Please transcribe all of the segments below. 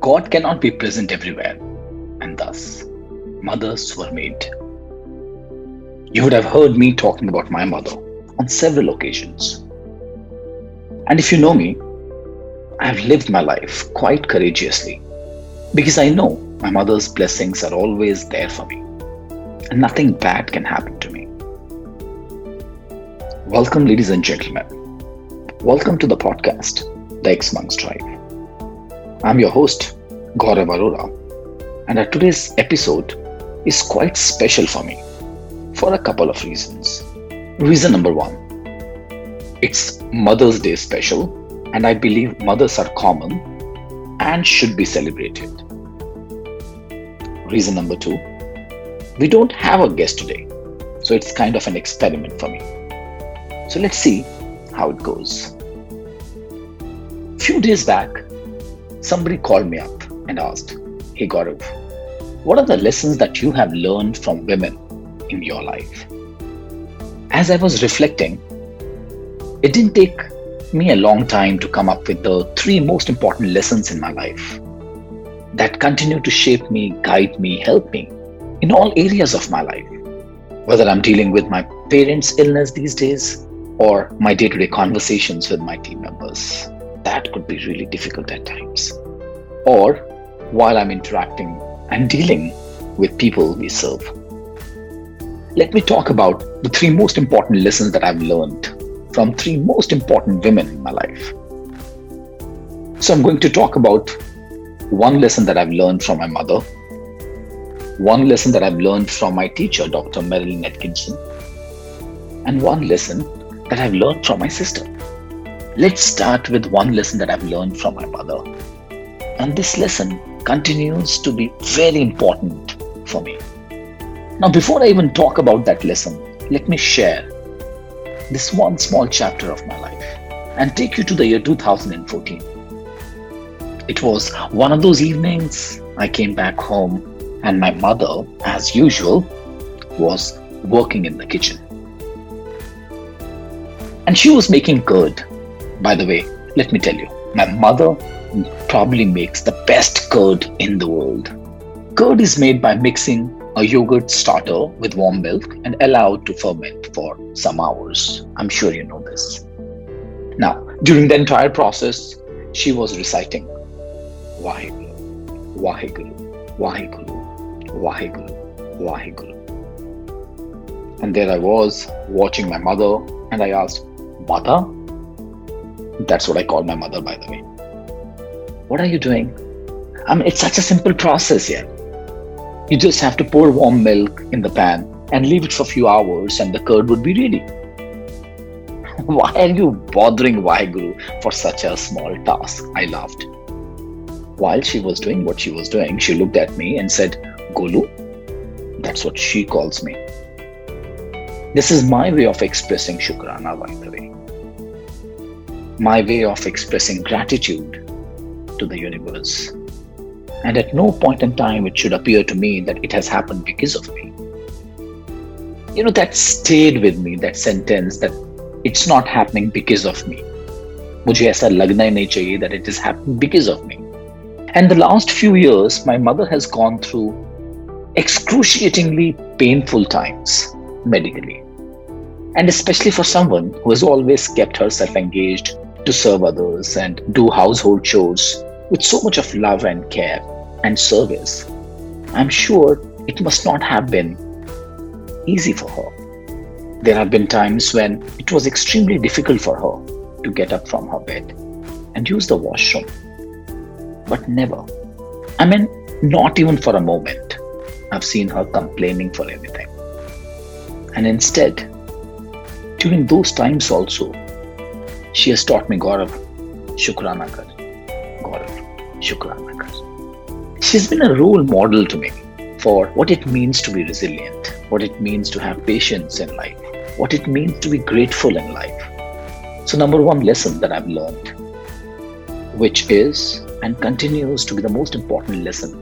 God cannot be present everywhere, and thus mothers were made. You would have heard me talking about my mother on several occasions. And if you know me, I have lived my life quite courageously because I know my mother's blessings are always there for me and nothing bad can happen to me. Welcome, ladies and gentlemen. Welcome to the podcast, The xMonks Drive. I'm your host, Gaurav Arora, and today's episode is quite special for me for a couple of reasons. Reason number one it's Mother's Day special, and I believe mothers are common and should be celebrated. Reason number two we don't have a guest today, so it's kind of an experiment for me. So let's see how it goes. A few days back, somebody called me up and asked, Hey Gaurav, what are the lessons that you have learned from women in your life? As I was reflecting, it didn't take me a long time to come up with the three most important lessons in my life that continue to shape me, guide me, help me in all areas of my life. Whether I'm dealing with my parents' illness these days, or my day to day conversations with my team members. That could be really difficult at times. Or while I'm interacting and dealing with people we serve. Let me talk about the three most important lessons that I've learned from three most important women in my life. So I'm going to talk about one lesson that I've learned from my mother, one lesson that I've learned from my teacher, Dr. Marilyn Atkinson, and one lesson that I've learned from my sister. Let's start with one lesson that I've learned from my mother. And this lesson continues to be very important for me. Now, before I even talk about that lesson, let me share this one small chapter of my life and take you to the year 2014. It was one of those evenings I came back home, and my mother, as usual, was working in the kitchen. And she was making curd. By the way, let me tell you, my mother probably makes the best curd in the world. Curd is made by mixing a yogurt starter with warm milk and allowed to ferment for some hours. I'm sure you know this. Now, during the entire process, she was reciting Waheguru, Waheguru, Waheguru, Waheguru, Waheguru. And there I was watching my mother, and I asked, Mother? That's what I call my mother, by the way. What are you doing? I mean, it's such a simple process here. You just have to pour warm milk in the pan and leave it for a few hours, and the curd would be ready. Why are you bothering Waheguru for such a small task? I laughed. While she was doing what she was doing, she looked at me and said, Golu? That's what she calls me. This is my way of expressing Shukrana, by the way my way of expressing gratitude to the universe. And at no point in time it should appear to me that it has happened because of me. You know, that stayed with me, that sentence that it's not happening because of me. मुझे ऐसा लगना ही नहीं चाहिए that it is happening because of me. And the last few years, my mother has gone through excruciatingly painful times medically. And especially for someone who has always kept herself engaged to serve others and do household chores with so much of love and care and service. I'm sure it must not have been easy for her. There have been times when it was extremely difficult for her to get up from her bed and use the washroom. But never, I mean, not even for a moment, I've seen her complaining for anything. And instead, during those times also, she has taught me Gaurav, Shukrana kar. Gaurav, Shukrana kar. She's been a role model to me for what it means to be resilient, what it means to have patience in life, what it means to be grateful in life. So, number one lesson that I've learned, which is and continues to be the most important lesson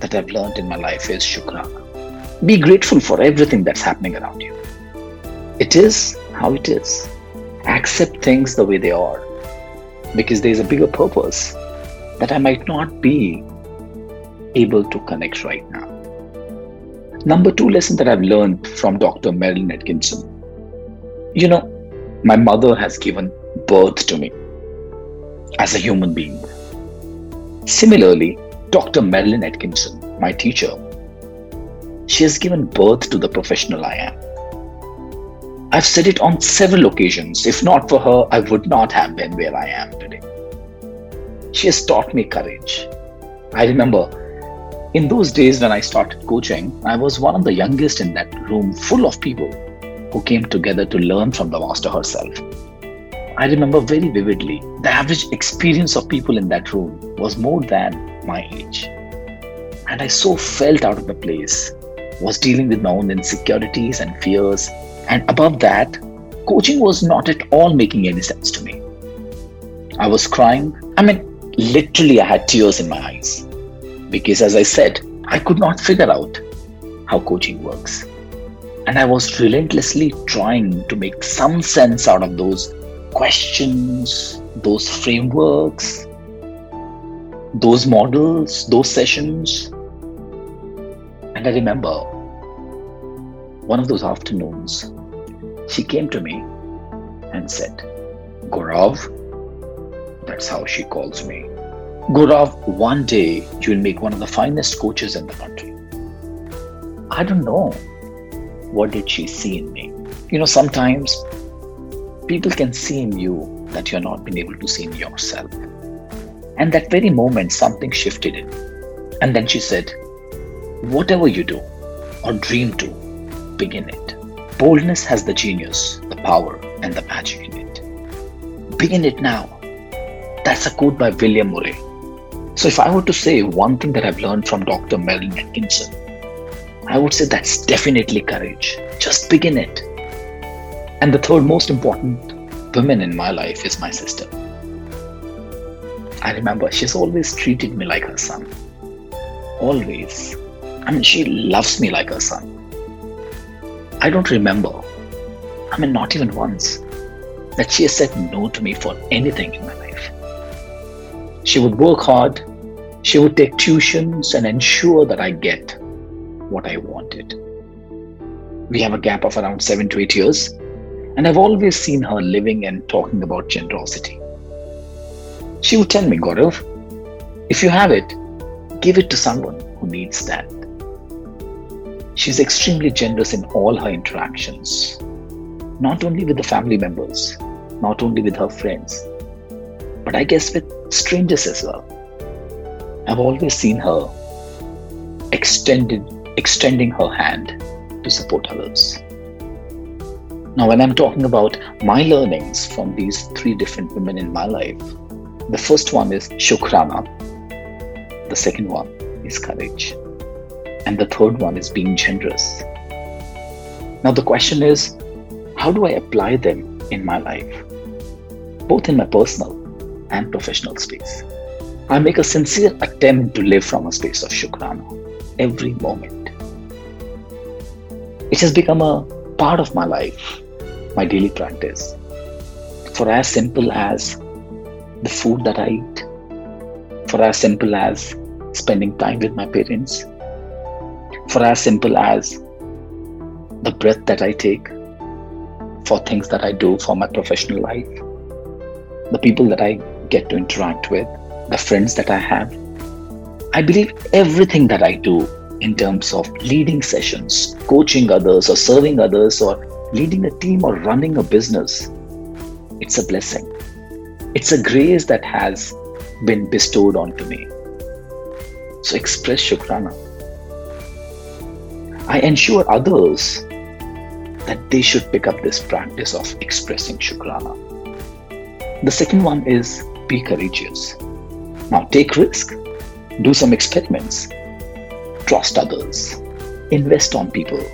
that I've learned in my life, is Shukrana. Be grateful for everything that's happening around you. It is how it is accept things the way they are because there's a bigger purpose that I might not be able to connect right now. Number two lesson that I've learned from Dr. Marilyn Atkinson. You know, my mother has given birth to me as a human being. Similarly, Dr. Marilyn Atkinson, my teacher, she has given birth to the professional I am. I've said it on several occasions. If not for her, I would not have been where I am today. She has taught me courage. I remember in those days when I started coaching, I was one of the youngest in that room full of people who came together to learn from the master herself. I remember very vividly the average experience of people in that room was more than my age. And I so felt out of the place, was dealing with my own insecurities and fears. And above that, coaching was not at all making any sense to me. I was crying. I mean, literally, I had tears in my eyes. Because as I said, I could not figure out how coaching works. And I was relentlessly trying to make some sense out of those questions, those frameworks, those models, those sessions. And I remember one of those afternoons, she came to me and said, Gaurav, that's how she calls me. Gaurav, one day you'll make one of the finest coaches in the country. I don't know. What did she see in me? You know, sometimes people can see in you that you're not been able to see in yourself. And that very moment, something shifted in. And then she said, Whatever you do or dream to, begin it. Boldness has the genius, the power, and the magic in it. Begin it now. That's a quote by William Murray. So, if I were to say one thing that I've learned from Dr. Marilyn Atkinson, I would say that's definitely courage. Just begin it. And the third most important woman in my life is my sister. I remember she's always treated me like her son. Always. I mean, she loves me like her son. I don't remember, I mean, not even once, that she has said no to me for anything in my life. She would work hard, she would take tuitions and ensure that I get what I wanted. We have a gap of around seven to eight years, and I've always seen her living and talking about generosity. She would tell me, Gaurav, if you have it, give it to someone who needs that. She's extremely generous in all her interactions, not only with the family members, not only with her friends, but I guess with strangers as well. I've always seen her extended, extending her hand to support others. Now, when I'm talking about my learnings from these three different women in my life, the first one is Shukrana, the second one is courage, and the third one is being generous. Now, the question is how do I apply them in my life, both in my personal and professional space? I make a sincere attempt to live from a space of Shukrana every moment. It has become a part of my life my daily practice. For as simple as the food that I eat, for as simple as spending time with my parents, for as simple as the breath that I take, for things that I do for my professional life, the people that I get to interact with, the friends that I have. I believe everything that I do in terms of leading sessions, coaching others, or serving others, or leading a team or running a business, it's a blessing. It's a grace that has been bestowed onto me. So express Shukrana. I ensure others that they should pick up this practice of expressing Shukrana. The second one is be courageous. Now take risk, do some experiments, trust others, invest on people,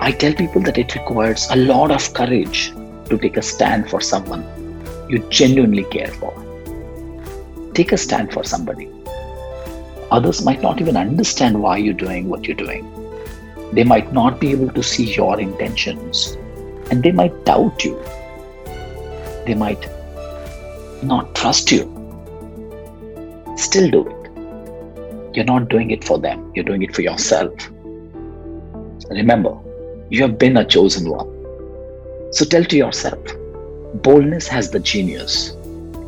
I tell people that it requires a lot of courage to take a stand for someone you genuinely care for. Take a stand for somebody. Others might not even understand why you're doing what you're doing. They might not be able to see your intentions and they might doubt you. They might not trust you. still do it. You're not doing it for them, you're doing it for yourself. Remember, you have been a chosen one. So tell to yourself boldness has the genius,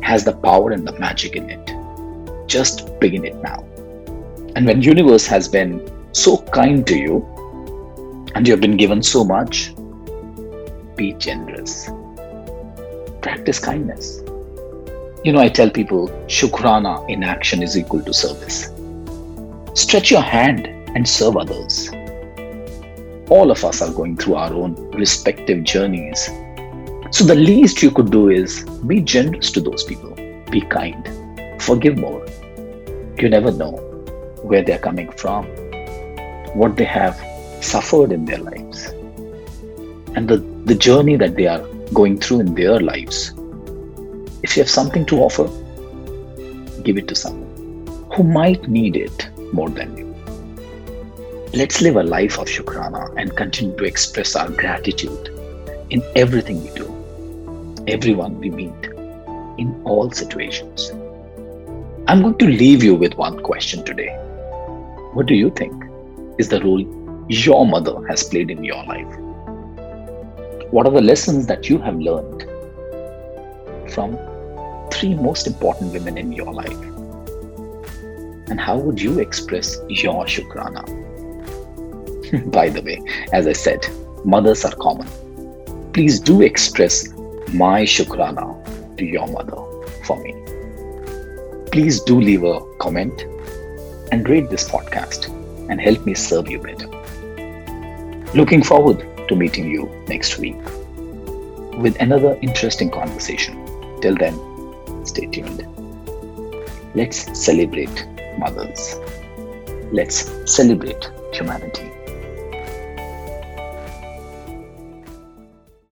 has the power and the magic in it. Just begin it now. And when universe has been so kind to you and you have been given so much, be generous. Practice kindness. You know, I tell people Shukrana in action is equal to service. Stretch your hand and serve others. All of us are going through our own respective journeys. So, the least you could do is be generous to those people, be kind, forgive more. You never know where they're coming from, what they have suffered in their lives, and the, the journey that they are going through in their lives. If you have something to offer, give it to someone who might need it more than you. Let's live a life of Shukrana and continue to express our gratitude in everything we do, everyone we meet, in all situations. I'm going to leave you with one question today. What do you think is the role your mother has played in your life? What are the lessons that you have learned from three most important women in your life? And how would you express your Shukrana? By the way, as I said, mothers are common. Please do express my Shukrana to your mother for me please do leave a comment and rate this podcast and help me serve you better. Looking forward to meeting you next week with another interesting conversation. Till then, stay tuned. Let's celebrate mothers. Let's celebrate humanity.